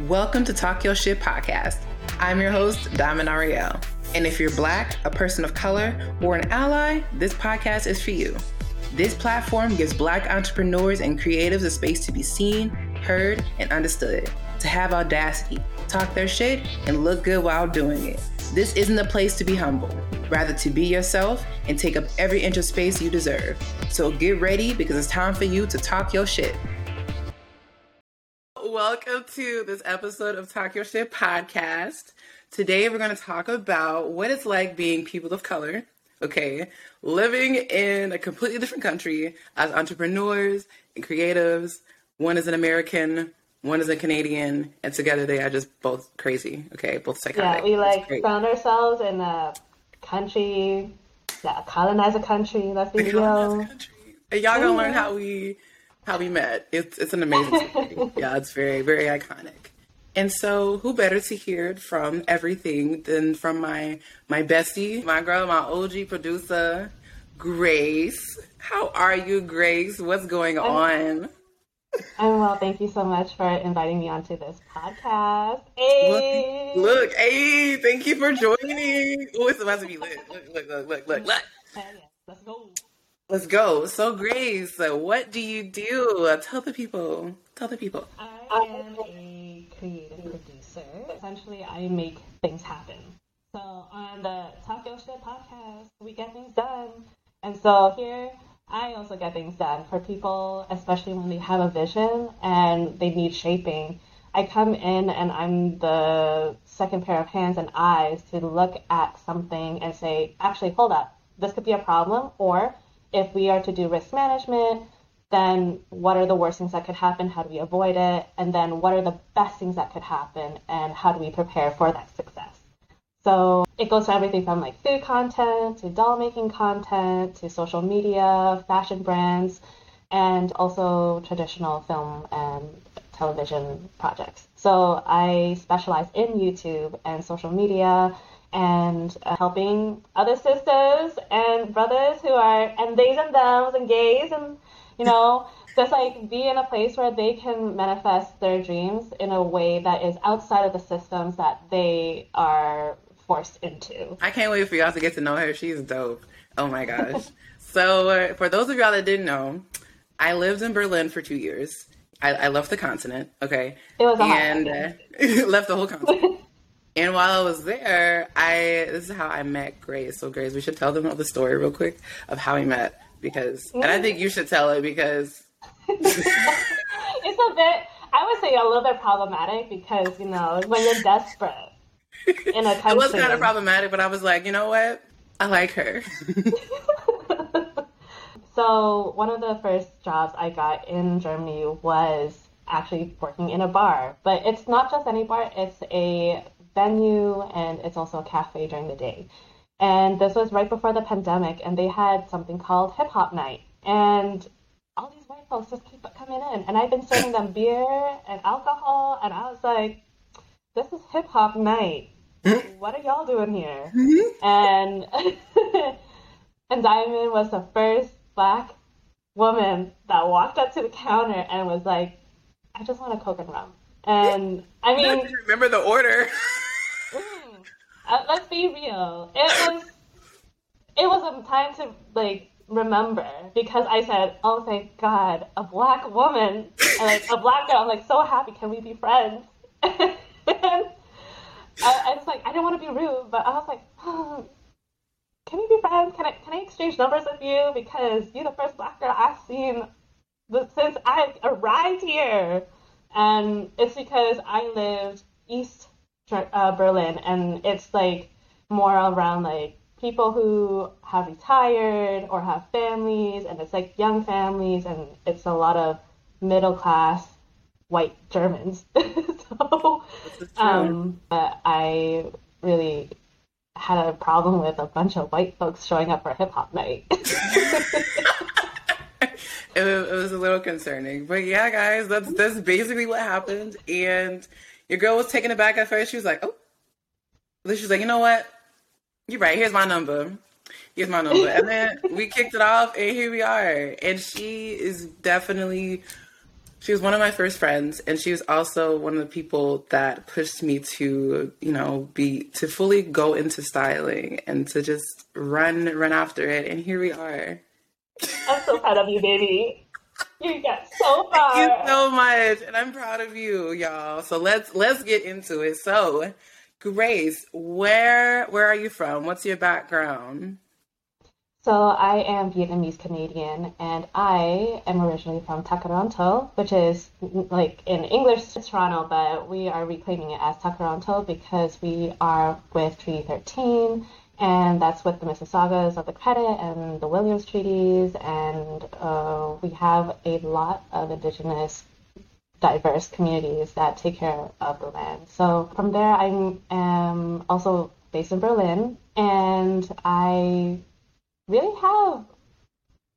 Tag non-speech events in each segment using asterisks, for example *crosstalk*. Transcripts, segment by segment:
Welcome to Talk Your Shit podcast. I'm your host, Diamond Ariel. And if you're Black, a person of color, or an ally, this podcast is for you. This platform gives Black entrepreneurs and creatives a space to be seen, heard, and understood, to have audacity, talk their shit, and look good while doing it. This isn't a place to be humble, rather, to be yourself and take up every inch of space you deserve. So get ready because it's time for you to talk your shit. Welcome to this episode of Talk Your Shit podcast. Today, we're going to talk about what it's like being people of color, okay? Living in a completely different country as entrepreneurs and creatives. One is an American, one is a Canadian, and together they are just both crazy. Okay, both psychotic. Yeah, we like found ourselves in a country that colonized a country. Let's be real. And y'all gonna learn how we how we met. It's it's an amazing story. *laughs* yeah, it's very very iconic. And so, who better to hear it from everything than from my my bestie, my girl, my OG producer, Grace. How are you, Grace? What's going on? I'm well. Thank you so much for inviting me onto this podcast. Hey. Look, look, hey, thank you for joining. Oh, it's about to be lit. Look, look, look, look, look, look. Let's go. Let's go. So, Grace, what do you do? Tell the people. Tell the people. I am a creative producer. Essentially, I make things happen. So, on the Talk Your Shit podcast, we get things done. And so here I also get things done for people, especially when they have a vision and they need shaping. I come in and I'm the second pair of hands and eyes to look at something and say, actually, hold up, this could be a problem. Or if we are to do risk management, then what are the worst things that could happen? How do we avoid it? And then what are the best things that could happen? And how do we prepare for that success? So it goes to everything from like food content to doll making content to social media, fashion brands, and also traditional film and television projects. So I specialize in YouTube and social media and uh, helping other sisters and brothers who are and theys and thems and gays and you *laughs* know just like be in a place where they can manifest their dreams in a way that is outside of the systems that they are forced into. I can't wait for y'all to get to know her. She's dope. Oh my gosh. *laughs* so, uh, for those of y'all that didn't know, I lived in Berlin for two years. I, I left the continent, okay? It was and uh, *laughs* left the whole continent. And while I was there, I this is how I met Grace. So, Grace, we should tell them all the story real quick of how we met because, and I think you should tell it because it's a bit. I would say a little bit problematic because you know when you're desperate in a country. *laughs* it was kind of problematic, but I was like, you know what? I like her. *laughs* so one of the first jobs I got in Germany was actually working in a bar, but it's not just any bar; it's a venue and it's also a cafe during the day. And this was right before the pandemic, and they had something called Hip Hop Night, and all these white folks just keep coming in, and I've been serving them beer and alcohol, and I was like, "This is Hip Hop Night." *laughs* what are y'all doing here? *laughs* And *laughs* and Diamond was the first black woman that walked up to the counter and was like, I just want a Coke and rum. And I mean, remember the order. Uh, let's be real. It was it was a time to like remember because I said, "Oh, thank God, a black woman, and, like a black girl." I'm like so happy. Can we be friends? *laughs* and I, I was like, I didn't want to be rude, but I was like, oh, can we be friends? Can I can I exchange numbers with you because you're the first black girl I've seen since I arrived here, and it's because I lived east uh, Berlin, and it's like more around like people who have retired or have families, and it's like young families, and it's a lot of middle class white Germans. *laughs* so um, I really had a problem with a bunch of white folks showing up for hip hop night. *laughs* it, was, it was a little concerning, but yeah, guys, that's that's basically what happened. And your girl was taken aback at first. She was like, "Oh," then she was like, "You know what? You're right. Here's my number." Here's my number. And then we kicked it off, and here we are. And she is definitely she was one of my first friends, and she was also one of the people that pushed me to, you know, be to fully go into styling and to just run run after it. And here we are. I'm so proud of you, baby. You got so far. Thank you so much, and I'm proud of you, y'all. So let's let's get into it. So, Grace, where where are you from? What's your background? So I am Vietnamese Canadian, and I am originally from Tkaronto, which is mm, like in English Toronto, but we are reclaiming it as Tkaronto because we are with Treaty 13, and that's with the Mississaugas of the Credit and the Williams treaties, and uh, we have a lot of Indigenous diverse communities that take care of the land. So from there, I am also based in Berlin, and I really have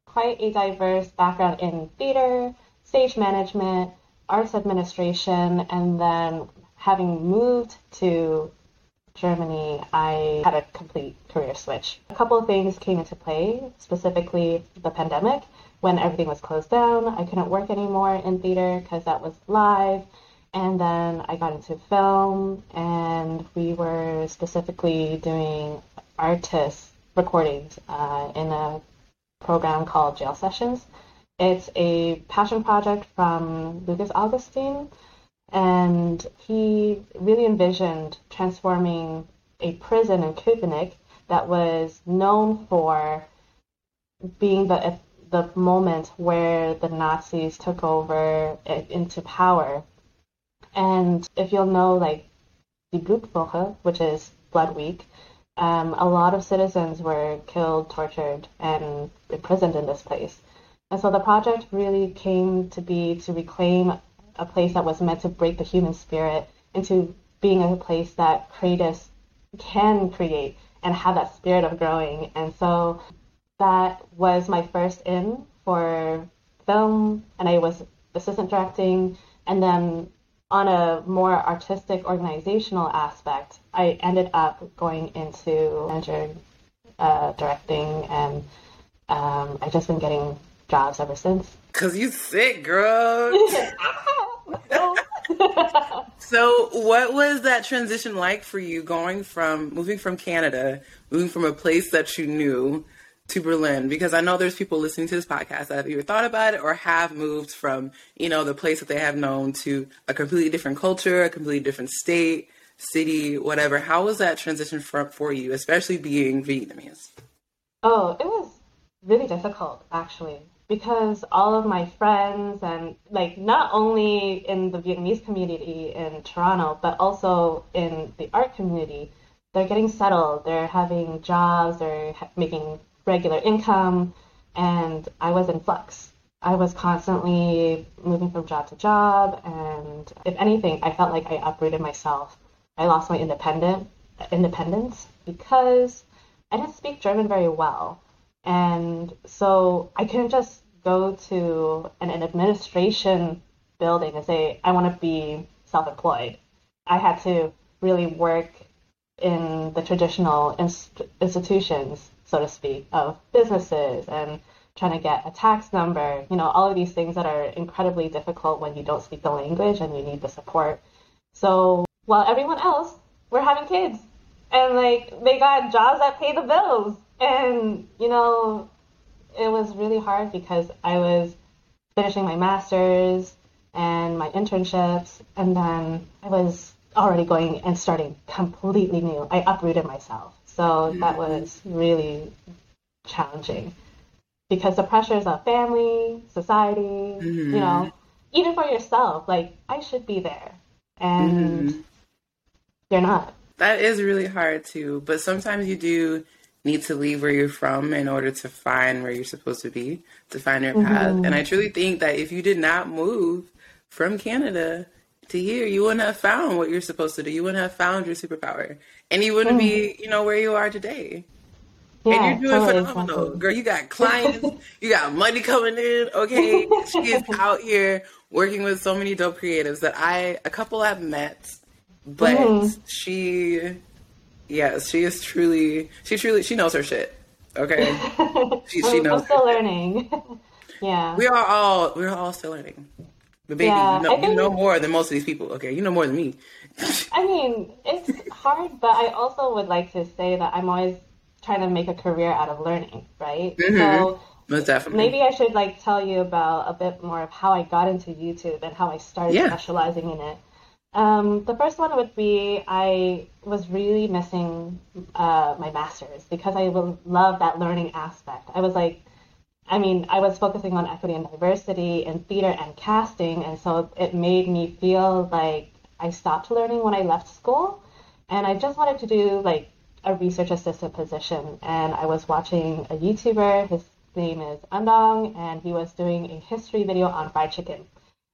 quite a diverse background in theater, stage management, arts administration, and then having moved to Germany, I had a complete career switch. A couple of things came into play, specifically the pandemic. When everything was closed down, I couldn't work anymore in theater because that was live. And then I got into film, and we were specifically doing artist recordings uh, in a program called Jail Sessions. It's a passion project from Lucas Augustine, and he really envisioned transforming a prison in Köpenick that was known for being the the moment where the Nazis took over into power. And if you'll know, like the Blutwoche, which is Blood Week, um, a lot of citizens were killed, tortured, and imprisoned in this place. And so the project really came to be to reclaim a place that was meant to break the human spirit into being a place that creatives can create and have that spirit of growing. And so that was my first in for film, and I was assistant directing. And then on a more artistic organizational aspect, I ended up going into manager uh, directing, and um, I've just been getting jobs ever since. Cause you sick, girl. *laughs* so, what was that transition like for you, going from moving from Canada, moving from a place that you knew to Berlin? Because I know there's people listening to this podcast that have either thought about it or have moved from, you know, the place that they have known to a completely different culture, a completely different state, city, whatever. How was that transition for, for you, especially being Vietnamese? Oh, it was really difficult, actually, because all of my friends and, like, not only in the Vietnamese community in Toronto, but also in the art community, they're getting settled, they're having jobs, they're making regular income, and I was in flux. I was constantly moving from job to job, and if anything, I felt like I uprooted myself. I lost my independent independence because I didn't speak German very well, and so I couldn't just go to an, an administration building and say I want to be self-employed. I had to really work in the traditional inst- institutions so to speak, of businesses and trying to get a tax number, you know, all of these things that are incredibly difficult when you don't speak the language and you need the support. So while everyone else were having kids and like they got jobs that pay the bills and you know it was really hard because I was finishing my masters and my internships and then I was already going and starting completely new. I uprooted myself. So that was really challenging because the pressures of family, society, mm-hmm. you know, even for yourself, like I should be there and mm-hmm. you're not. That is really hard too, but sometimes you do need to leave where you're from in order to find where you're supposed to be, to find your path. Mm-hmm. And I truly think that if you did not move from Canada to here, you wouldn't have found what you're supposed to do. You wouldn't have found your superpower and you wouldn't mm. be, you know, where you are today. Yeah, and you're doing totally phenomenal, exactly. girl. You got clients, you got money coming in. Okay, she is *laughs* out here working with so many dope creatives that I a couple I've met, but mm. she, yes, she is truly, she truly, she knows her shit. Okay, *laughs* she, she knows. I'm still learning. *laughs* yeah, we are all we're all still learning. But baby, yeah, you, know, think, you know more than most of these people. Okay, you know more than me. *laughs* I mean, it's hard, but I also would like to say that I'm always trying to make a career out of learning, right? Mm-hmm. So most definitely. Maybe I should like tell you about a bit more of how I got into YouTube and how I started yeah. specializing in it. Um, the first one would be I was really missing uh, my master's because I love that learning aspect. I was like, I mean, I was focusing on equity and diversity in theater and casting, and so it made me feel like I stopped learning when I left school, and I just wanted to do like a research assistant position. And I was watching a YouTuber. His name is Andong, and he was doing a history video on fried chicken.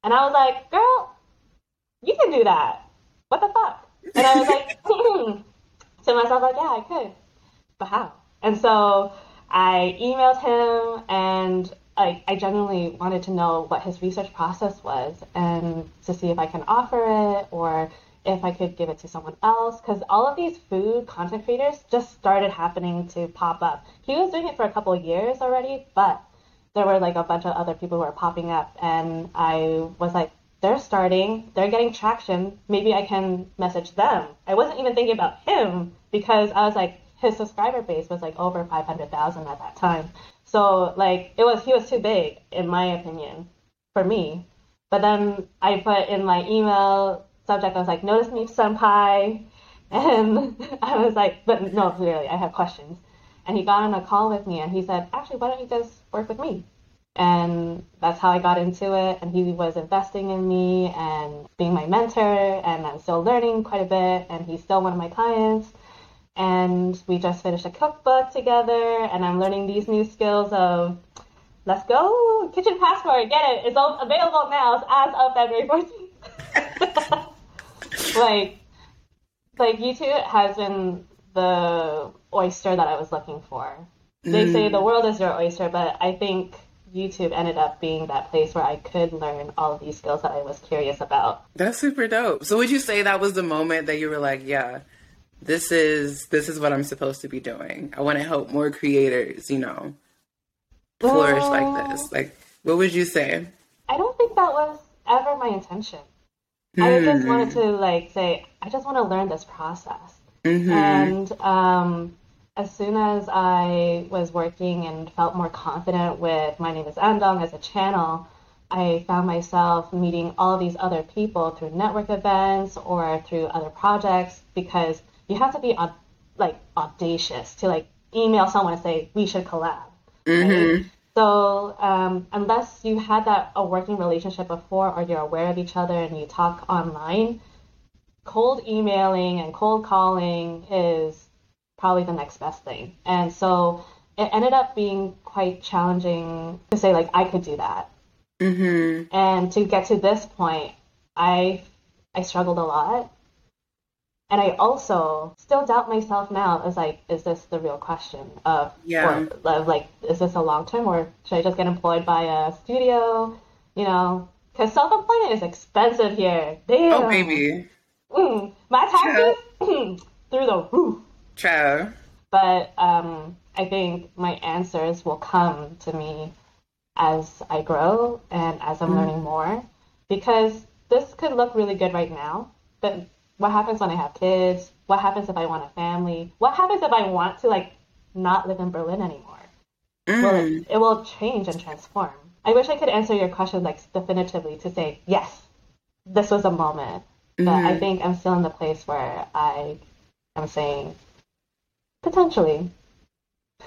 And I was like, girl, you can do that. What the fuck? And I was like, *laughs* hmm. to myself, like, yeah, I could. But how? And so I emailed him and I, I genuinely wanted to know what his research process was and to see if I can offer it or if I could give it to someone else because all of these food content creators just started happening to pop up. He was doing it for a couple of years already, but there were like a bunch of other people who were popping up, and I was like, they're starting, they're getting traction. Maybe I can message them. I wasn't even thinking about him because I was like, his subscriber base was like over 500,000 at that time. So like it was he was too big in my opinion for me. But then I put in my email subject, I was like, notice me senpai. *laughs* And I was like, but no, really, I have questions. And he got on a call with me and he said, actually, why don't you just work with me? And that's how I got into it. And he was investing in me and being my mentor. And I'm still learning quite a bit. And he's still one of my clients. And we just finished a cookbook together. And I'm learning these new skills of let's go, kitchen passport, get it. It's all available now as of February 14th. *laughs* like like YouTube has been the oyster that I was looking for. They mm. say the world is your oyster, but I think YouTube ended up being that place where I could learn all of these skills that I was curious about. That's super dope. So would you say that was the moment that you were like, yeah, this is this is what I'm supposed to be doing. I want to help more creators, you know, flourish uh, like this. Like what would you say? I don't think that was ever my intention. I just wanted to like say, I just want to learn this process. Mm-hmm. And um, as soon as I was working and felt more confident with My Name is Andong as a channel, I found myself meeting all these other people through network events or through other projects because you have to be like audacious to like email someone and say we should collab. Mm-hmm. Right? So um, unless you had that a working relationship before, or you're aware of each other and you talk online, cold emailing and cold calling is probably the next best thing. And so it ended up being quite challenging to say like I could do that. Mm-hmm. And to get to this point, I I struggled a lot. And I also still doubt myself now as like, is this the real question of, yeah. Or, of like, is this a long term or should I just get employed by a studio? You know, because self employment is expensive here. Damn. Oh, baby. Mm, my taxes *clears throat* through the roof. True. But um, I think my answers will come to me as I grow and as I'm mm. learning more because this could look really good right now, but what happens when I have kids? What happens if I want a family? What happens if I want to like not live in Berlin anymore? Mm. Well, it, it will change and transform. I wish I could answer your question like definitively to say yes, this was a moment. But mm-hmm. I think I'm still in the place where I am saying potentially.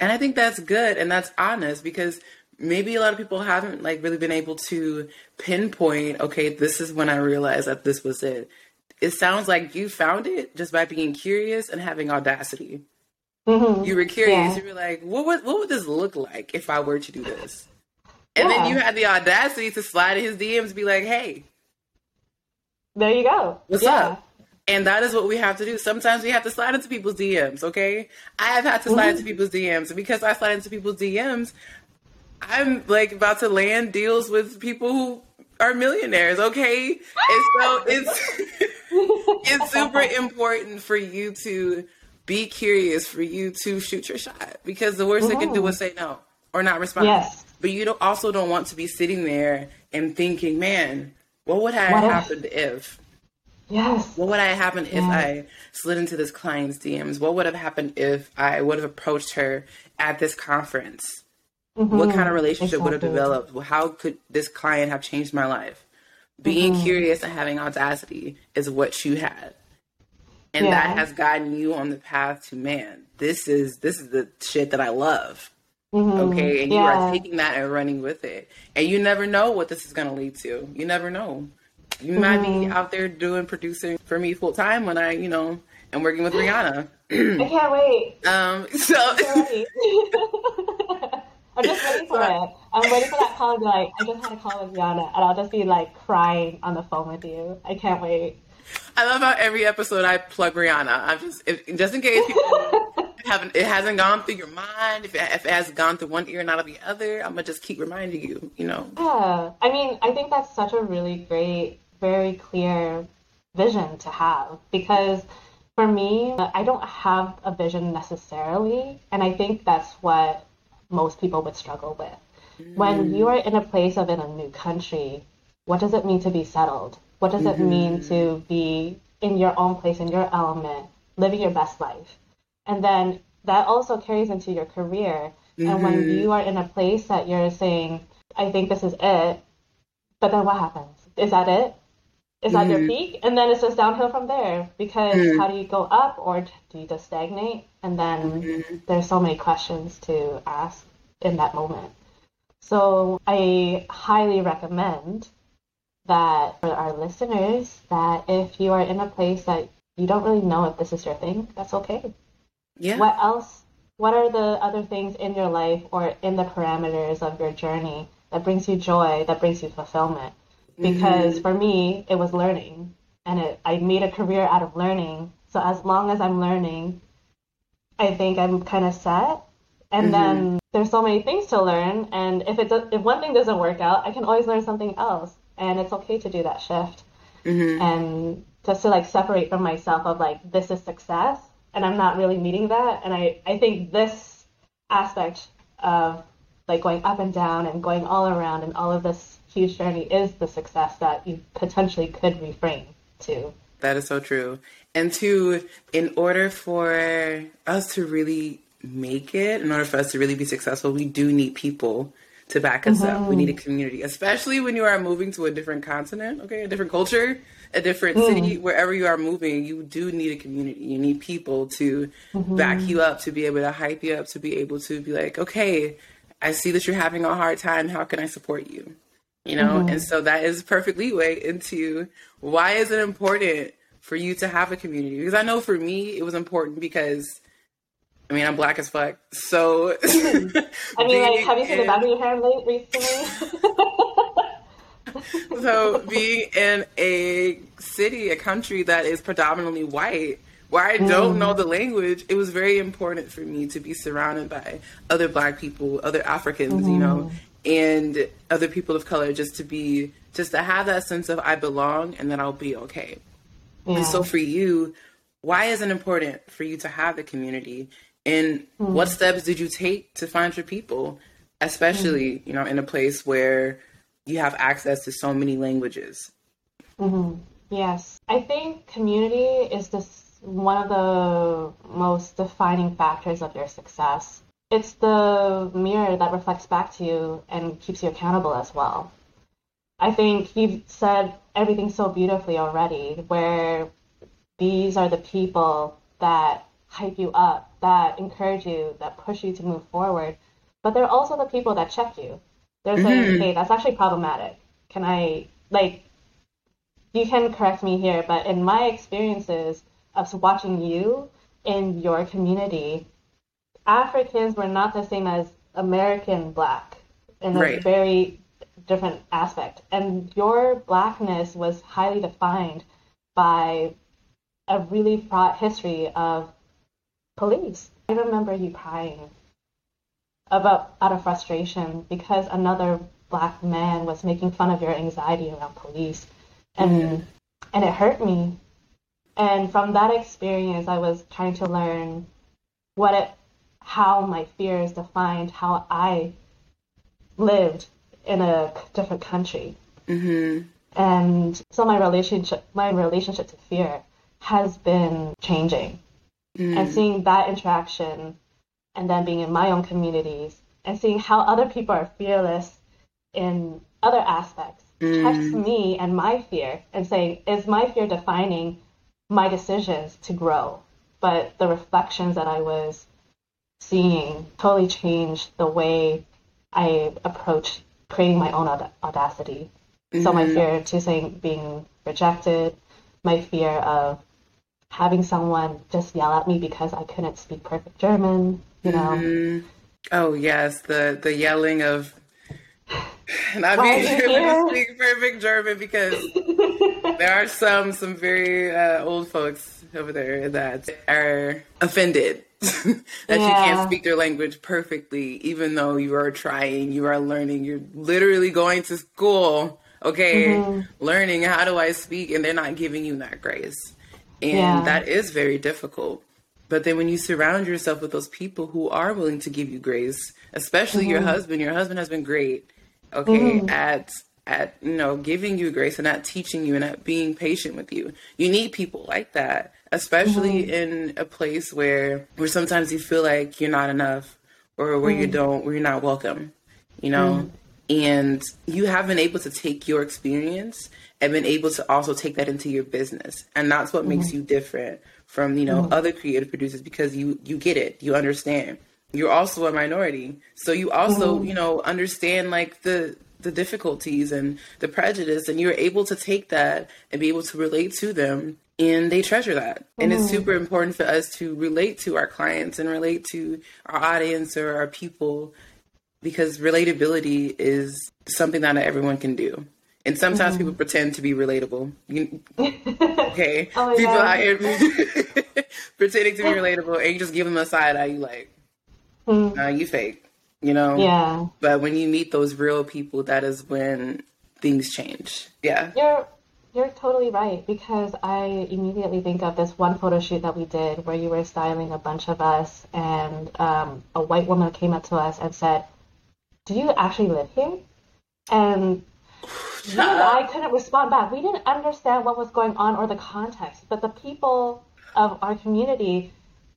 And I think that's good and that's honest because maybe a lot of people haven't like really been able to pinpoint okay this is when i realized that this was it it sounds like you found it just by being curious and having audacity. Mm-hmm. You were curious. Yeah. You were like, what would what would this look like if I were to do this? And yeah. then you had the audacity to slide in his DMs and be like, hey. There you go. What's yeah. up? And that is what we have to do. Sometimes we have to slide into people's DMs, okay? I have had to slide mm-hmm. into people's DMs. And because I slide into people's DMs, I'm like about to land deals with people who are millionaires, okay? And so *laughs* it's *laughs* it's super important for you to be curious, for you to shoot your shot, because the worst mm-hmm. they can do is say no or not respond. Yes. But you don't, also don't want to be sitting there and thinking, man, What would have What if? happened if? Yes. What would have happened if Yeah. I slid into this client's DMs? What would have happened if I would have approached her at this conference? What kind of relationship would have Mm-hmm. Developed? How could this client have changed my life? Being Mm-hmm. curious and having audacity is what you had. And Yeah. that has gotten you on the path to man. This is this is the shit that I love. Okay. And you are Mm-hmm. Taking that and running with it. And you never know what this is gonna lead to. You never know. You might be Mm-hmm. out there doing producing for me full time when I, you know, am working with Rihanna. I can't wait. *clears throat* Um so *laughs* I'm just waiting for it. I'm waiting for that call and be like, I just had a call with Rihanna, and I'll just be like crying on the phone with you. I can't wait. I love how every episode I plug Rihanna. I'm just if, just in case people *laughs* haven't it hasn't gone through your mind. If it, if it has gone through one ear and out of the other, I'm gonna just keep reminding you. You know. Yeah, I mean, I think that's such a really great, very clear vision to have because for me, I don't have a vision necessarily, and I think that's what most people would struggle with. When mm-hmm. you are in a place of in a new country, what does it mean to be settled? What does it mm-hmm. mean to be in your own place, in your element, living your best life? And then that also carries into your career. And when mm-hmm. you are in a place that you're saying, I think this is it, but then what happens? Is that it? Is that your mm. peak? And then it's just downhill from there because mm. how do you go up or do you just stagnate? And then mm-hmm. there's so many questions to ask in that moment. So I highly recommend that for our listeners that if you are in a place that you don't really know if this is your thing, that's okay. Yeah. What else? What are the other things in your life or in the parameters of your journey that brings you joy, that brings you fulfillment? Because mm-hmm. for me, it was learning, and it, I made a career out of learning. So as long as I'm learning, I think I'm kind of set. And mm-hmm. then there's so many things to learn, and if it if one thing doesn't work out, I can always learn something else, and it's okay to do that shift. Mm-hmm. And just to like separate from myself of like this is success. And i'm not really meeting that. And i i think this aspect of like going up and down and going all around and all of this huge journey is the success that you potentially could reframe to That is so true. And two, in order for us to really make it, in order for us to really be successful, we do need people to back us up. We mm-hmm. need a community, especially when you are moving to a different continent, okay, a different culture, a different mm. city, wherever you are moving, you do need a community. You need people to mm-hmm. back you up, to be able to hype you up, to be able to be like, okay, I see that you're having a hard time. How can I support you? You know? Mm-hmm. And so that is perfect leeway into why is it important for you to have a community? Because i know for me it was important because i mean i'm black as fuck so *laughs* i mean *laughs* like have you seen the back of your hair late recently? *laughs* So being in a city a country that is predominantly white where i don't mm. know the language it was very important for me to be surrounded by other black people other africans you know mm-hmm. And other people of color just to be just to have that sense of i belong and that i'll be okay. Yeah. and so for you why is it important for you to have the community? And hmm. what steps did you take to find your people? Especially hmm. you know in a place where you have access to so many languages. Mm-hmm. Yes. I think community is this one of the most defining factors of your success. It's the mirror that reflects back to you and keeps you accountable as well. I think you've said everything so beautifully already, where these are the people that hype you up, that encourage you, that push you to move forward. But they're also the people that check you. They're saying, mm-hmm. hey, that's actually problematic. Can I, like, you can correct me here, but in my experiences of watching you in your community, Africans were not the same as American black in a Right. very different aspect. And your blackness was highly defined by a really fraught history of police. I remember you crying about out of frustration because another black man was making fun of your anxiety around police and mm-hmm. and it hurt me and from that experience i was trying to learn what it how my fears defined how i lived in a different country hmm And so my relationship my relationship to fear has been changing. Mm. And seeing that interaction and then being in my own communities and seeing how other people are fearless in other aspects mm. touches me and my fear and saying, is my fear defining my decisions to grow? But the reflections that I was seeing totally changed the way I approach creating my own aud- audacity. Mm-hmm. So my mm-hmm. fear to saying being rejected, my fear of having someone just yell at me because I couldn't speak perfect German, you know. Mm-hmm. Oh yes, the the yelling of *sighs* not being able to speak perfect German because *laughs* there are some some very uh, old folks over there that are offended *laughs* that yeah. you can't speak their language perfectly, even though you are trying, you are learning, you're literally going to school, okay, mm-hmm. learning how do I speak, and they're not giving you that grace. And yeah. that is very difficult. But then when you surround yourself with those people who are willing to give you grace, especially mm-hmm. your husband, your husband has been great, okay, mm-hmm. at at you know giving you grace and at teaching you and at being patient with you. You need people like that, especially mm-hmm. in a place where where sometimes you feel like you're not enough or where you mm-hmm. don't where you're not welcome, you know. Mm-hmm. And you have been able to take your experience and been able to also take that into your business. And that's what makes mm-hmm. you different from, you know, mm-hmm. other creative producers because you you get it. You understand. You're also a minority. So you also, mm-hmm. you know, understand like the the difficulties and the prejudice and you're able to take that and be able to relate to them and they treasure that and it's super important for us to relate to our clients and relate to our audience or our people because relatability is something that not everyone can do and sometimes mm-hmm. people pretend to be relatable. *laughs* okay, oh people God. out here *laughs* pretending to be relatable, and you just give them a side eye. You like, mm. nah, you fake. You know. Yeah. But when you meet those real people, that is when things change. Yeah. You're you're totally right because I immediately think of this one photo shoot that we did where you were styling a bunch of us, and um, a white woman came up to us and said, "Do you actually live here?" And you and I couldn't respond back. We didn't understand what was going on or the context. But the people of our community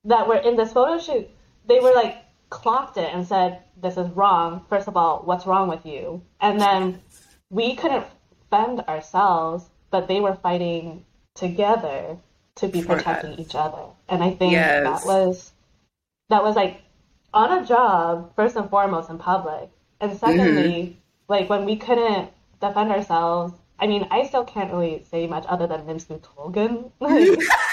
that were in this photo shoot, they were like clocked it and said, "This is wrong. First of all, what's wrong with you?" And then we couldn't fend ourselves, but they were fighting together to be protecting each other. And I think yes. that was that was like on a job first and foremost in public, and secondly, mm-hmm. like when we couldn't defend ourselves. I mean, I still can't really say much other than Nimsu Tolgan. *laughs* *laughs*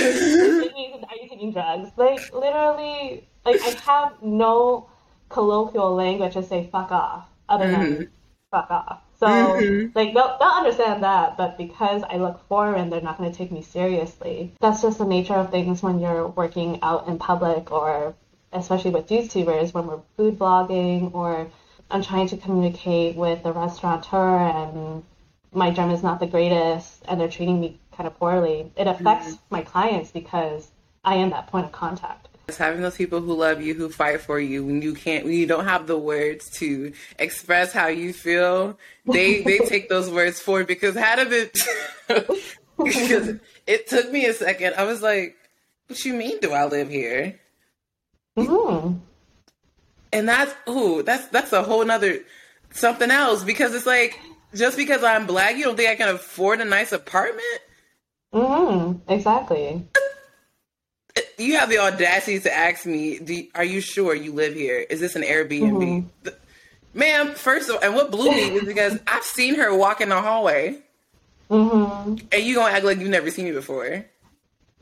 *laughs* are, you, taking drugs? Like, literally, like, I have no colloquial language to say fuck off other mm-hmm. than fuck off. So, mm-hmm. like, they'll, they'll understand that, but because I look foreign, they're not going to take me seriously. That's just the nature of things when you're working out in public or especially with YouTubers when we're food blogging or I'm trying to communicate with the restaurateur and my German is not the greatest and they're treating me kind of poorly, it affects mm-hmm. my clients because I am that point of contact. It's having those people who love you, who fight for you when you can't, when you don't have the words to express how you feel. They they *laughs* take those words for because had of it, *laughs* because it took me a second. I was like, "What you mean? Do I live here?" Mm-hmm and that's ooh, that's that's a whole nother something else because it's like just because I'm black, you don't think I can afford a nice apartment? Mm-hmm. Exactly. *laughs* You have the audacity to ask me, do, "Are you sure you live here? Is this an Airbnb?" Mm-hmm. Ma'am, first of all, and what blew me is because *laughs* I've seen her walk in the hallway, mm-hmm. and you gonna act like you've never seen me before.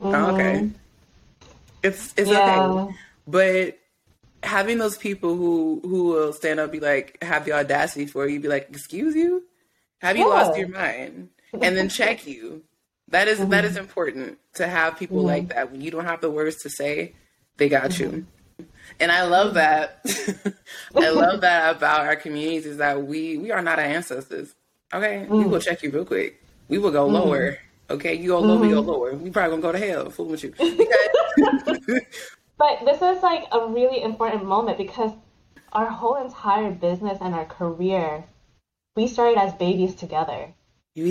Oh, okay, mm-hmm. it's it's yeah. okay, but having those people who who will stand up, be like, have the audacity for you, be like, excuse you, have you yeah. lost your mind, and then check you. That is, mm-hmm. that is important to have people mm-hmm. like that when you don't have the words to say, they got mm-hmm. you. And I love that. *laughs* I love that about our communities is that we we are not our ancestors. Okay, we will mm. check you real quick. We will go mm-hmm. lower. Okay, you go low, we go mm-hmm. lower. We probably gonna go to hell. Fooling with you. *laughs* But this is like a really important moment because our whole entire business and our career we started as babies together.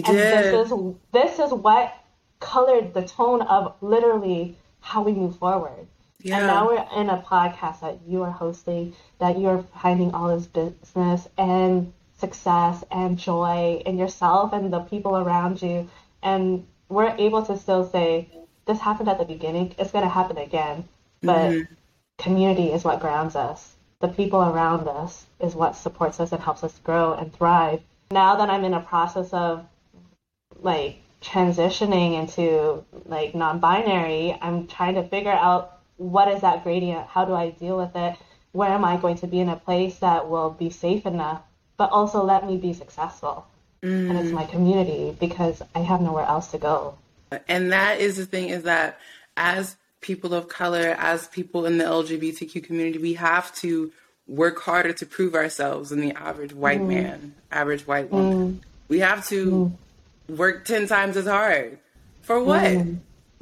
And did. this is this is what colored the tone of literally how we move forward. yeah. And now we're in a podcast that you are hosting, that you are finding all this business and success and joy in yourself and the people around you. And we're able to still say, this happened at the beginning, it's going to happen again. But Mm-hmm. community is what grounds us. The people around us is what supports us and helps us grow and thrive. Now that I'm in a process of like transitioning into like non-binary i'm trying to figure out what is that gradient? How do i deal with it? Where am i going to be in a place that will be safe enough but also let me be successful? And it's my mm. community because i have nowhere else to go. And that is the thing is that as people of color, as people in the LGBTQ community, we have to work harder to prove ourselves than the average white mm. man, average white woman. Mm. We have to mm. work 10 times as hard. For what?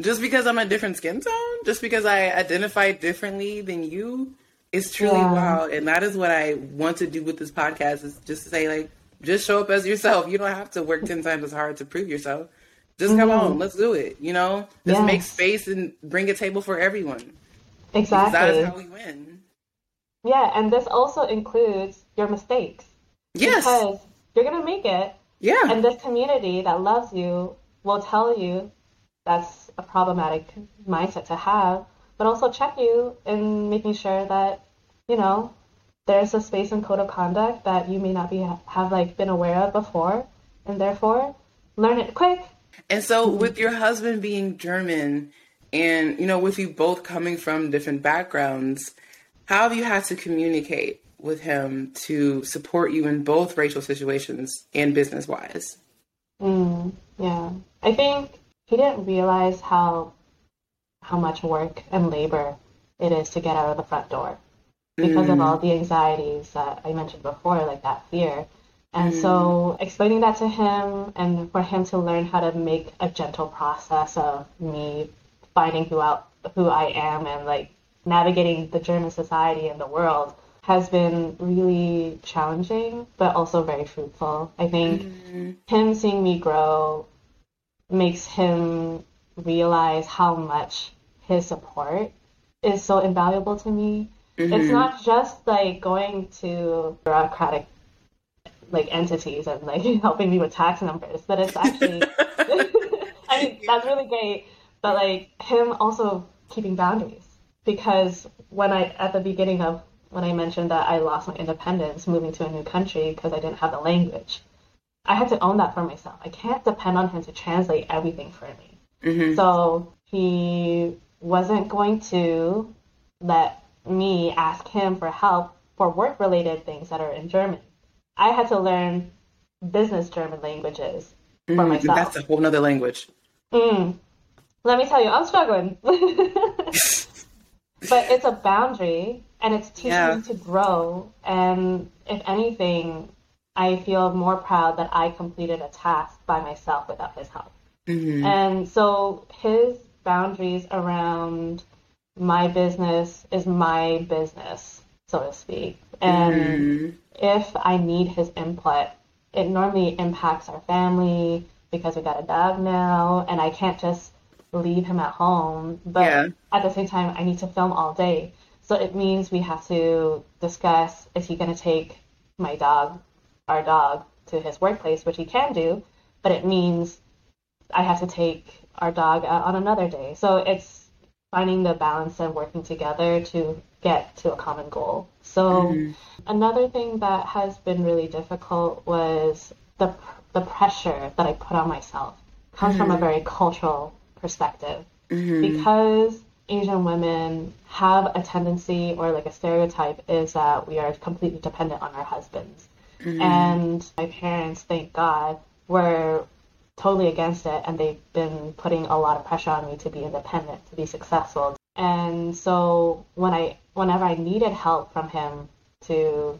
Just because I'm a different skin tone? Just because I identify differently than you? It's truly Yeah. wild. And that is what I want to do with this podcast is just to say, like, just show up as yourself. You don't have to work 10 times as hard to prove yourself. Just come mm-hmm. on, let's do it. You know, just make space and bring a table for everyone. Exactly That is how we win. Yeah and this also includes your mistakes Yes. because you're gonna make it yeah. And this community that loves you will tell you that's a problematic mindset to have, but also check you in making sure that, you know, there's a space and code of conduct that you may not be have like been aware of before, and therefore learn it quick. And so, mm-hmm. with your husband being German, and you know, with you both coming from different backgrounds, how have you had to communicate with him to support you in both racial situations and business wise? Mm, yeah, I think he didn't realize how how much work and labor it is to get out of the front door because of all the anxieties that I mentioned before, like that fear. And so explaining that to him and for him to learn how to make a gentle process of me finding who out who I am and like navigating the German society and the world has been really challenging but also very fruitful. I think mm-hmm. him seeing me grow makes him realize how much his support is so invaluable to me. It's mm-hmm. not just like going to bureaucratic like entities and like *laughs* helping me with tax numbers, but it's actually *laughs* *laughs* I mean that's really great. But like him also keeping boundaries because when I at the beginning of when I mentioned that I lost my independence moving to a new country because I didn't have the language, I had to own that for myself. I can't depend on him to translate everything for me. So he wasn't going to let me ask him for help for work related things that are in German. I had to learn business German languages for myself. That's a whole other language. Mm. Let me tell you, I'm struggling. *laughs* *laughs* but it's a boundary and it's teaching Yeah. me to grow. And if anything, I feel more proud that I completed a task by myself without his help. Mm-hmm. And so his boundaries around my business is my business, so to speak. And mm-hmm. if I need his input, it normally impacts our family because we got a dog now, and I can't just leave him at home. But Yeah. at the same time, I need to film all day. So it means we have to discuss is he going to take my dog, our dog, to his workplace, which he can do, but it means I have to take our dog out on another day. So it's finding the balance and working together to get to a common goal. So mm-hmm. another thing that has been really difficult was the the pressure that I put on myself comes from a mm-hmm. very cultural perspective mm-hmm. because Asian women have a tendency or like a stereotype is that we are completely dependent on our husbands. Mm-hmm. And my parents, thank God, were totally against it and they've been putting a lot of pressure on me to be independent, to be successful. And so when I whenever I needed help from him to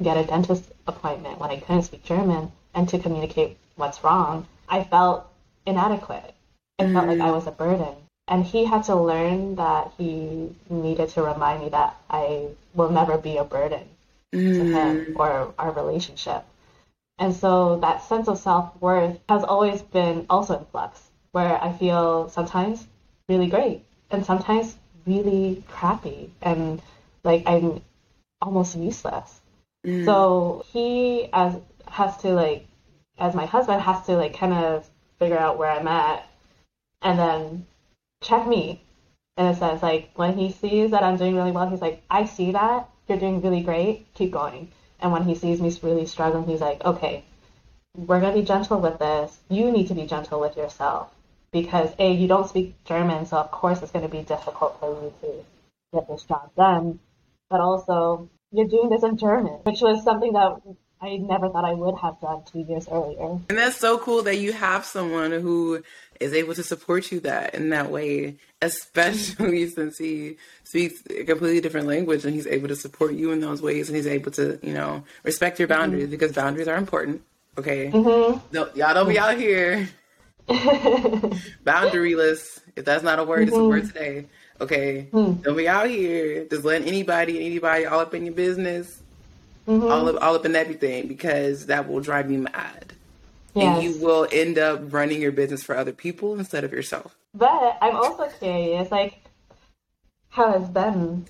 get a dentist appointment when I couldn't speak German and to communicate what's wrong, I felt inadequate. It felt like I was a burden. And he had to learn that he needed to remind me that I will never be a burden to him or our relationship. And so that sense of self worth has always been also in flux, where I feel sometimes really great and sometimes really crappy and like I'm almost useless. Mm. So he as has to like as my husband has to like kind of figure out where I'm at and then check me in a sense. Like when he sees that I'm doing really well, he's like, I see that you're doing really great. Keep going. And when he sees me really struggling, he's like, okay, we're gonna be gentle with this. You need to be gentle with yourself because a you don't speak German, so of course it's gonna be difficult for you to get this job done. But also you're doing this in German, which was something that I never thought I would have done two years earlier. And that's so cool that you have someone who is able to support you that in that way, especially *laughs* since he speaks a completely different language and he's able to support you in those ways and he's able to, you know, respect your boundaries mm-hmm. because boundaries are important. Okay. Mm-hmm. No, y'all don't be out here *laughs* boundaryless. If that's not a word, mm-hmm. it's a word mm-hmm. today. Okay. Mm. Don't be out here just letting anybody anybody all up in your business mm-hmm. all up all up in everything because that will drive you mad. Yes. And you will end up running your business for other people instead of yourself. But I'm also curious, like, how has Ben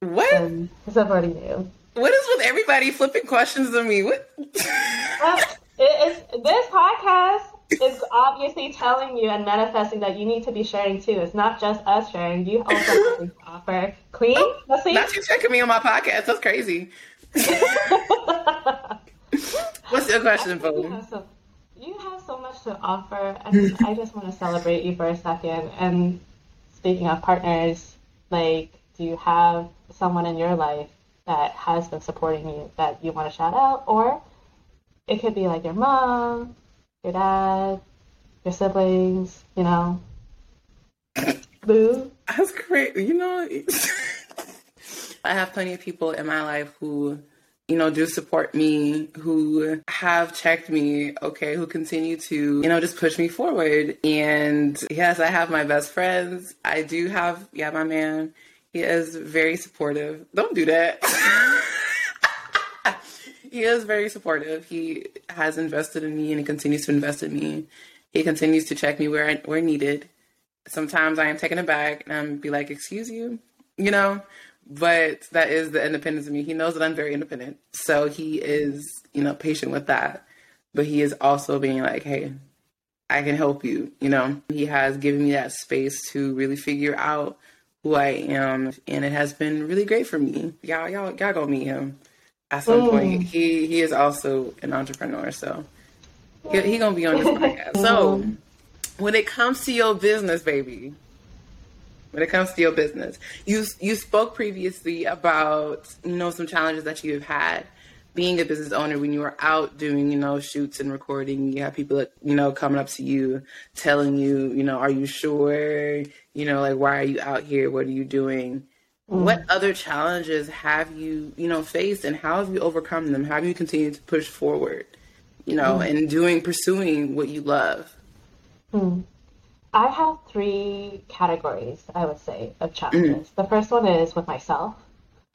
what been supporting you? What is with everybody flipping questions on me? What? uh, it, it's, this podcast is obviously telling you and manifesting that you need to be sharing too. It's not just us sharing. You also offer. Queen, let's see. Not you checking me on my podcast. That's crazy. *laughs* What's your question, Bo? You, so, you have so much to offer, and I just want to celebrate you for a second. And speaking of partners, like, do you have someone in your life that has been supporting you that you want to shout out, or it could be like your mom, your dad, your siblings, you know. *laughs* Boo. That's great. You know, *laughs* I have plenty of people in my life who, you know, do support me, who have checked me, okay, who continue to, you know, just push me forward. And yes, I have my best friends. I do have, yeah, my man. He is very supportive. Don't do that. *laughs* he is very supportive. He has invested in me and he continues to invest in me. He continues to check me where I, where needed. Sometimes I am taken aback and I'm be like, "Excuse you," you know but that is the independence of me. He knows that I'm very independent. So he is, you know, patient with that. But he is also being like, hey, I can help you. You know, he has given me that space to really figure out who I am. And it has been really great for me. Y'all, y'all, y'all go meet him at some mm. point. He he is also an entrepreneur. So he, he gonna be on this *laughs* podcast. So when it comes to your business, baby, when it comes to your business. You you spoke previously about you know some challenges that you have had being a business owner when you were out doing you know shoots and recording. You have people that you know coming up to you, telling you you know are you sure you know like why are you out here? What are you doing? Mm. What other challenges have you you know faced and how have you overcome them? How have you continued to push forward? You know, mm. and doing pursuing what you love. Mm. I have three categories, I would say, of challenges. Mm. The first one is with myself.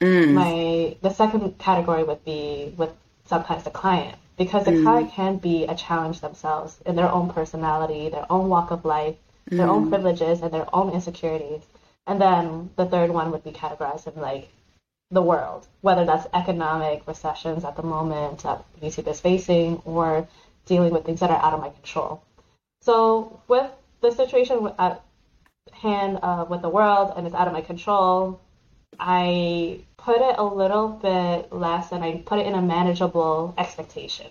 Mm. My the second category would be with sometimes the client because the mm. client can be a challenge themselves in their own personality, their own walk of life, their own mm. privileges, and their own insecurities. And then the third one would be categorized in like the world, whether that's economic recessions at the moment that YouTube is facing or dealing with things that are out of my control. So with the situation at hand uh, with the world and it's out of my control, I put it a little bit less and I put it in a manageable expectation,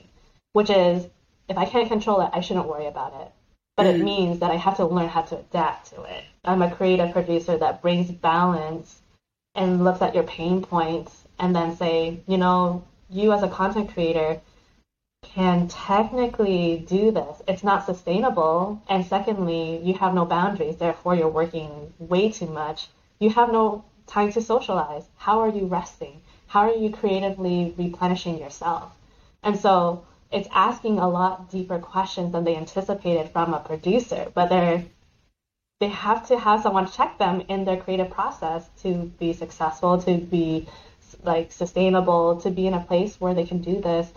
which is if I can't control it, I shouldn't worry about it. But mm. it means that I have to learn how to adapt to it. I'm a creative producer that brings balance and looks at your pain points and then say, you know, you as a content creator, can technically do this. It's not sustainable. And secondly, you have no boundaries. Therefore, you're working way too much. You have no time to socialize. How are you resting? How are you creatively replenishing yourself? And so it's asking a lot deeper questions than they anticipated from a producer, but they're they have to have someone check them in their creative process to be successful, to be like sustainable, to be in a place where they can do this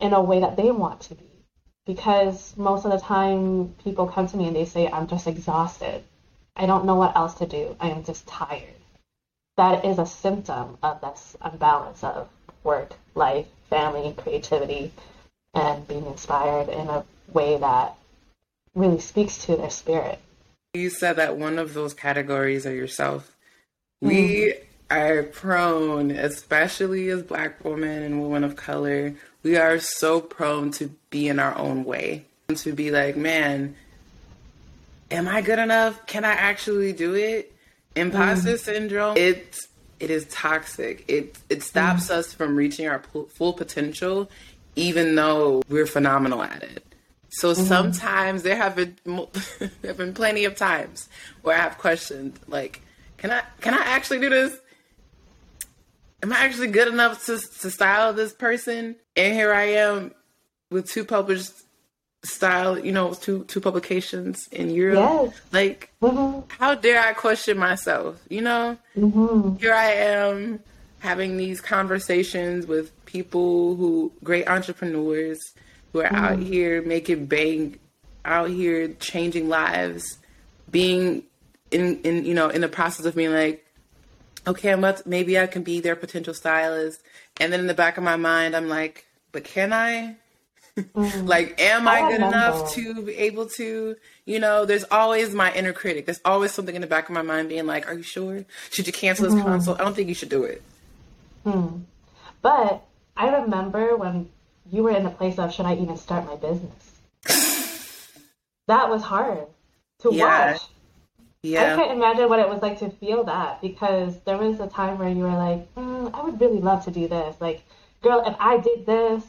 in a way that they want to be. Because most of the time, people come to me and they say, I'm just exhausted. I don't know what else to do. I am just tired. That is a symptom of this imbalance of work, life, family, creativity, and being inspired in a way that really speaks to their spirit. You said that one of those categories are yourself. We mm. are prone, especially as Black women and women of color, we are so prone to be in our own way. To be like, man, am I good enough? Can I actually do it? Imposter mm. syndrome, it's it is toxic. It it stops mm. us from reaching our full potential, even though we're phenomenal at it. So mm-hmm. sometimes there have been *laughs* there have been plenty of times where I have questioned, like, can I can I actually do this? Am I actually good enough to to style this person? And here I am with two published style, you know, two two publications in Europe. Yes. Like, mm-hmm. how dare I question myself? You know, mm-hmm. here I am having these conversations with people who great entrepreneurs who are mm-hmm. out here making bang, out here changing lives, being in in you know in the process of being like, okay, I'm about maybe I can be their potential stylist, and then in the back of my mind, I'm like, but can I? *laughs* Mm. like, am I, I good enough to be able to? You know, there's always my inner critic. There's always something in the back of my mind being like, "Are you sure? Should you cancel this mm. consult? I don't think you should do it." Mm. But I remember when you were in the place of, "Should I even start my business?" *laughs* that was hard to yeah. watch. Yeah. I can't imagine what it was like to feel that because there was a time where you were like, mm, I would really love to do this. Like, girl, if I did this,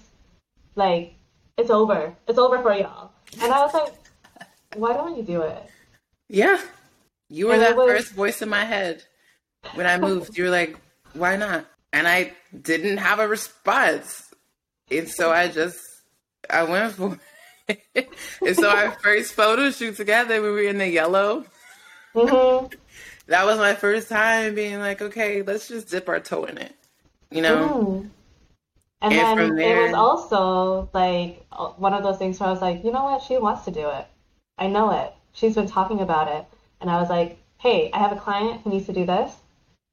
like, it's over. It's over for y'all. And I was like, why don't you do it? Yeah. You were and that was... first voice in my head when I moved. you were like, why not? And I didn't have a response. And so I just, I went for it. *laughs* and so our first photo shoot together, we were in the yellow. Mm-hmm. *laughs* that was my first time being like, okay, let's just dip our toe in it. You know? Mm-hmm. And, and then there... it was also like one of those things where I was like, you know what? She wants to do it. I know it. She's been talking about it. And I was like, hey, I have a client who needs to do this.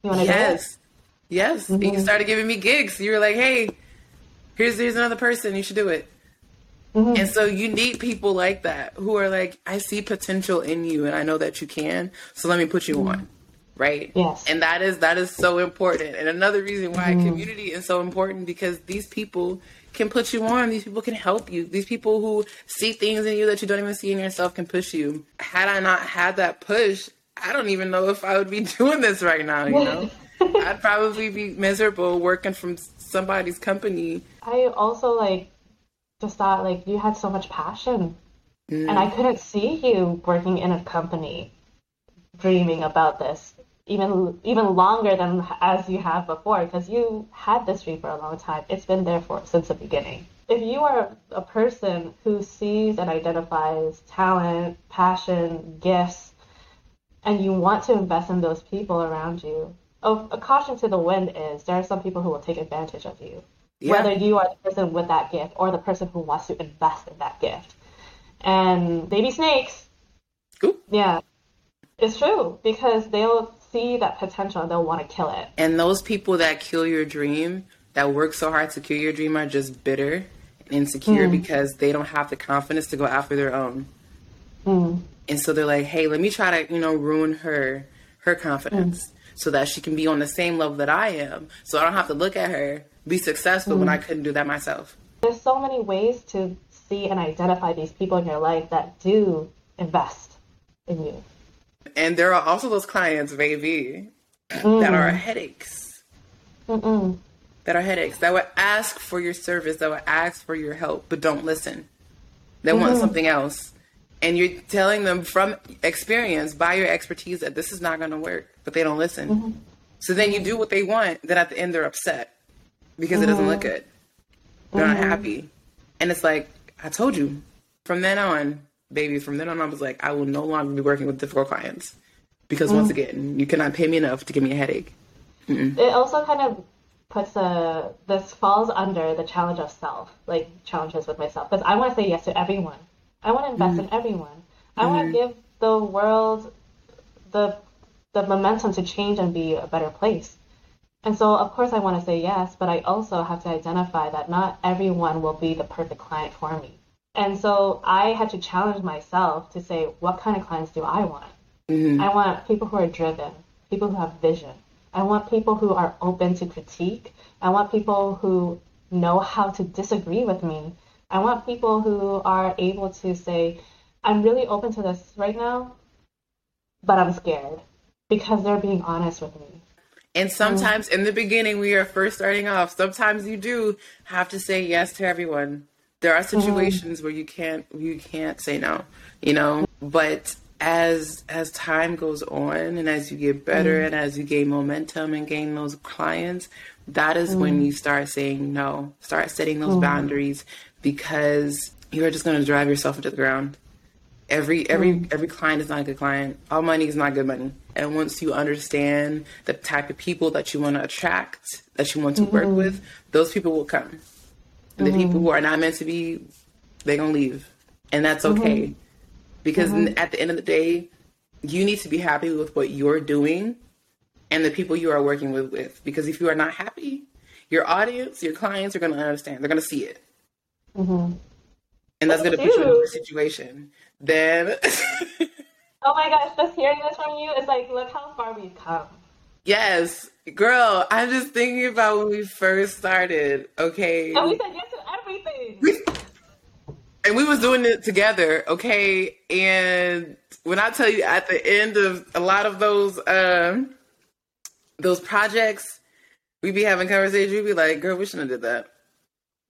You want to yes. do it? Yes. Mm-hmm. You started giving me gigs. You were like, hey, here's here's another person. You should do it. Mm-hmm. And so you need people like that who are like, I see potential in you and I know that you can. So let me put you mm-hmm. on right? Yes. And that is that is so important. And another reason why mm. community is so important because these people can put you on. These people can help you. These people who see things in you that you don't even see in yourself can push you. Had I not had that push, I don't even know if I would be *laughs* doing this right now, you know? *laughs* I'd probably be miserable working from somebody's company. I also like just thought like you had so much passion. Mm. And I couldn't see you working in a company dreaming about this even even longer than as you have before because you had this dream for a long time. It's been there for since the beginning. If you are a person who sees and identifies talent, passion, gifts, and you want to invest in those people around you, a caution to the wind is there are some people who will take advantage of you. Yeah. Whether you are the person with that gift or the person who wants to invest in that gift. And baby snakes. Ooh. Yeah. It's true because they'll see that potential and they'll want to kill it. And those people that kill your dream, that work so hard to kill your dream, are just bitter and insecure mm. because they don't have the confidence to go after their own. Mm. And so they're like, "Hey, let me try to, you know, ruin her her confidence." Mm. So that she can be on the same level that I am, so I don't have to look at her be successful when I mm. couldn't do that myself. There's so many ways to see and identify these people in your life that do invest in you. And there are also those clients, baby, mm. that are headaches. Mm-mm. That are headaches. That would ask for your service, that would ask for your help, but don't listen. They mm-hmm. want something else. And you're telling them from experience, by your expertise, that this is not going to work, but they don't listen. Mm-hmm. So then you do what they want, then at the end they're upset because mm-hmm. it doesn't look mm-hmm. good. They're not mm-hmm. happy. And it's like, I told you. From then on, baby, from then on, I was like, I will no longer be working with difficult clients because mm. once again, you cannot pay me enough to give me a headache. Mm-mm. It also kind of puts a this falls under the challenge of self, like challenges with myself, because I want to say yes to everyone. I want to invest mm-hmm. in everyone. I mm-hmm. want to give the world the the momentum to change and be a better place. And so, of course, I want to say yes, but I also have to identify that not everyone will be the perfect client for me. And so I had to challenge myself to say, what kind of clients do I want? Mm-hmm. I want people who are driven, people who have vision. I want people who are open to critique. I want people who know how to disagree with me. I want people who are able to say, I'm really open to this right now, but I'm scared because they're being honest with me. And sometimes in the beginning, we are first starting off, sometimes you do have to say yes to everyone. There are mm-hmm. situations mm-hmm. where you can't you can't say no, you know. But as as time goes on and as you get better mm-hmm. and as you gain momentum and gain those clients, that is mm-hmm. when you start saying no, start setting those mm-hmm. boundaries because you're just going to drive yourself into the ground. Every every mm. every client is not a good client. All money is not good money. And once you understand the type of people that you want to attract, that you want to mm-hmm. work with, those people will come. And mm-hmm. the people who are not meant to be, they're gonna leave, and that's mm-hmm. okay. Mm-hmm. Because at the end of the day, you need to be happy with what you're doing and the people you are working with. With because if you are not happy, your audience, your clients are gonna understand. They're gonna see it. Mm-hmm. And that's, that's going to put you in a situation then *laughs* oh my gosh just hearing this from you is like look how far we've come. Yes. Girl i'm just thinking about when we first started okay? And we said yes to everything. And we was doing it together okay? And when i tell you at the end of a lot of those um those projects we be having conversations we be like girl we shouldn't have did that.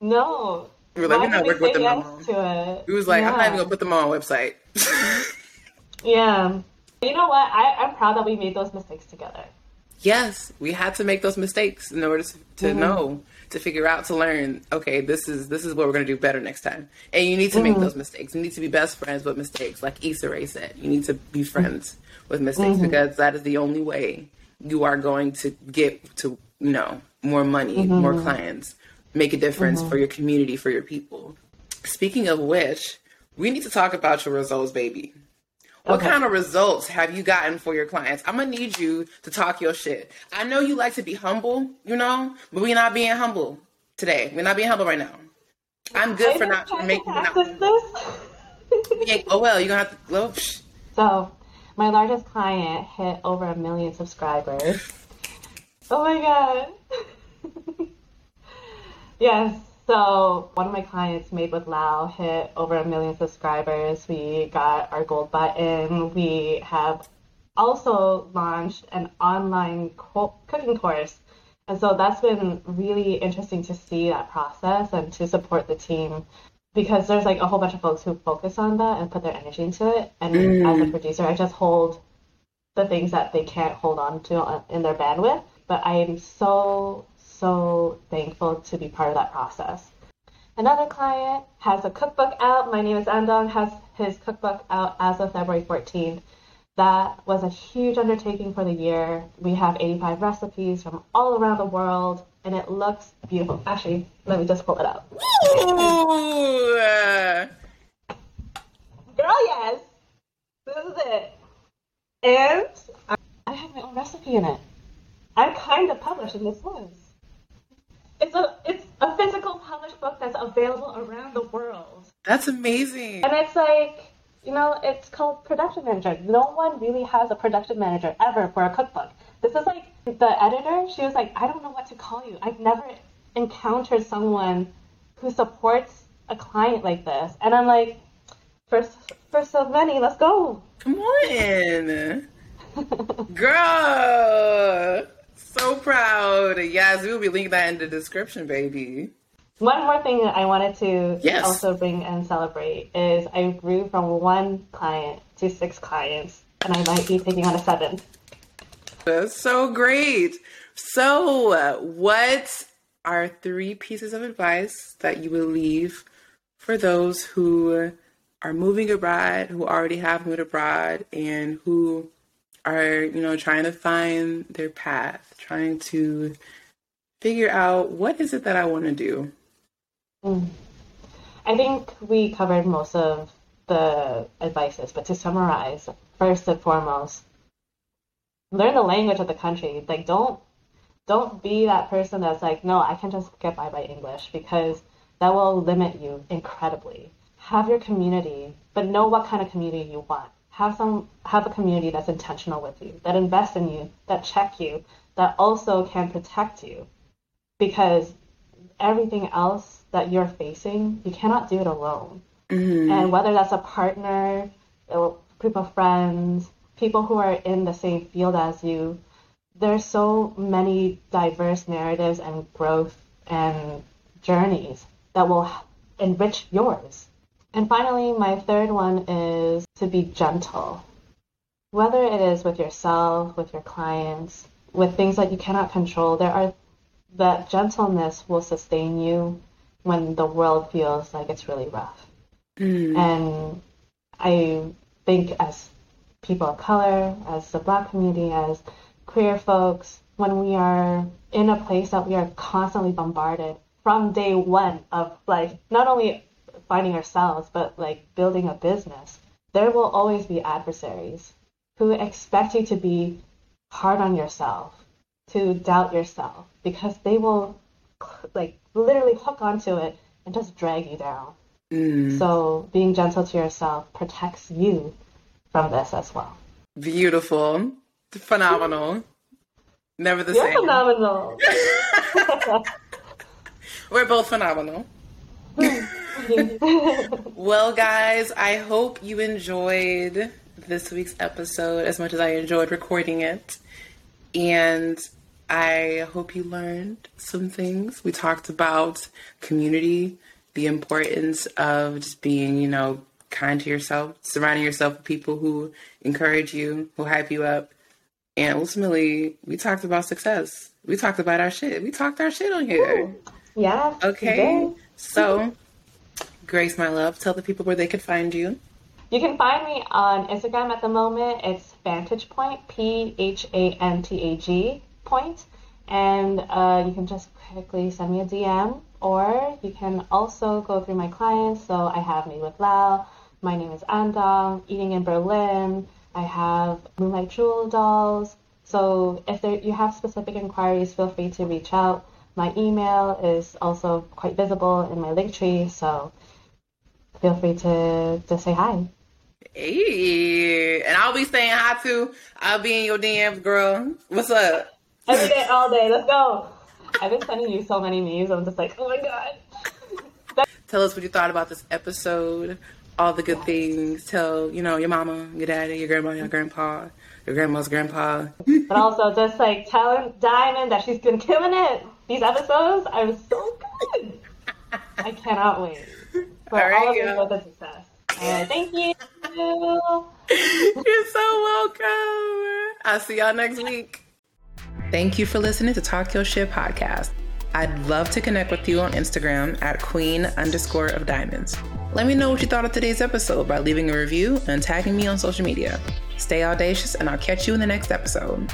No we were like, we're not working with them yes no It was like, yeah. I'm not even gonna put them on website. *laughs* yeah. You know what? I, I'm proud that we made those mistakes together. Yes, we had to make those mistakes in order to, to mm-hmm. know, to figure out, to learn. Okay, this is this is what we're gonna do better next time. And you need to mm-hmm. make those mistakes. You need to be best friends with mistakes, like Issa Rae said. You need to be friends with mistakes mm-hmm. because that is the only way you are going to get to you know more money, more mm-hmm. clients, make a difference mm-hmm. for your community, for your people. Speaking of which, we need to talk about your results, baby. What okay. kind of results have you gotten for your clients? I'm gonna need you to talk your shit. I know you like to be humble, you know, but we're not being humble today. We're not being humble right now. I'm good I for not making not. yeah, oh well, you're gonna have to. Well, so, my largest client hit over a million subscribers. oh my god. *laughs* Yes. So one of my clients, Made with Lau, hit over a million subscribers. We got our gold button. We have also launched an online co- cooking course. And so that's been really interesting to see that process and to support the team because there's like a whole bunch of folks who focus on that and put their energy into it. And mm. as a producer, I just hold the things that they can't hold on to in their bandwidth. But I am so so thankful to be part of that process. Another client has a cookbook out. My name is Andong, has his cookbook out as of February 14th. That was a huge undertaking for the year. We have 85 recipes from all around the world, and it looks beautiful. Actually, let me just pull it up. Ooh. Girl, yes. This is it. And I have my own recipe in it. I'm kind of published in this one. It's a it's a physical published book that's available around the world. That's amazing. And it's like you know, it's called production manager. No one really has a production manager ever for a cookbook. This is like the editor. She was like, I don't know what to call you. I've never encountered someone who supports a client like this. And I'm like, for for so many, let's go. Come on, *laughs* girl so proud. Yes, we will be linking that in the description, baby. One more thing that I wanted to yes. also bring and celebrate is I grew from one client to six clients, and I might be taking on a seventh. That's so great. So, what are three pieces of advice that you will leave for those who are moving abroad, who already have moved abroad, and who are, you know, trying to find their path, trying to figure out what is it that I want to do. Mm. I think we covered most of the advices, but to summarize, first and foremost, learn the language of the country. Like don't don't be that person that's like, no, I can just get by by English because that will limit you incredibly. Have your community, but know what kind of community you want. Have some have a community that's intentional with you, that invests in you, that check you, that also can protect you. Because everything else that you're facing, you cannot do it alone. Mm-hmm. And whether that's a partner, a group of friends, people who are in the same field as you, there's so many diverse narratives and growth and journeys that will enrich yours. And finally, my third one is to be gentle. Whether it is with yourself, with your clients, with things that you cannot control, there are that gentleness will sustain you when the world feels like it's really rough. Mm. And I think as people of color, as the black community, as queer folks, when we are in a place that we are constantly bombarded from day one of like not only finding ourselves, but like building a business, there will always be adversaries who expect you to be hard on yourself, to doubt yourself, because they will like literally hook onto it and just drag you down. Mm. So being gentle to yourself protects you from this as well. Beautiful. Phenomenal. Never the You're same. phenomenal. *laughs* We're both phenomenal. *laughs* well, guys, I hope you enjoyed this week's episode as much as I enjoyed recording it. And I hope you learned some things. We talked about community, the importance of just being, you know, kind to yourself, surrounding yourself with people who encourage you, who hype you up. And ultimately, we talked about success. We talked about our shit. We talked our shit on here. Yeah. Okay. So, Grace, my love, tell the people where they could find you. You can find me on Instagram at the moment. It's Phantage Point, P H A N T A G Point. And uh, you can just quickly send me a DM, or you can also go through my clients. So I have Made with Lau, my name is Andong, Eating in Berlin. I have Moonlight Jewel dolls. So if there, you have specific inquiries, feel free to reach out. My email is also quite visible in my link tree, so feel free to, to say hi. Hey, and I'll be saying hi too. I'll be in your DMs, girl. What's up? Every day, all day. Let's go. I've been sending you so many memes. I'm just like, oh my god. Tell us what you thought about this episode all the good things. Tell, you know, your mama, your daddy, your grandma, your grandpa, your grandma's grandpa. but also just like telling Diamond that she's been killing it. These episodes are so good. I cannot wait for all, all of you with the success. And thank you. *laughs* You're so welcome. I'll see y'all next week. Thank you for listening to Talk Your Shit podcast. I'd love to connect with you on Instagram at queen underscore of diamonds. Let me know what you thought of today's episode by leaving a review and tagging me on social media. Stay audacious, and I'll catch you in the next episode.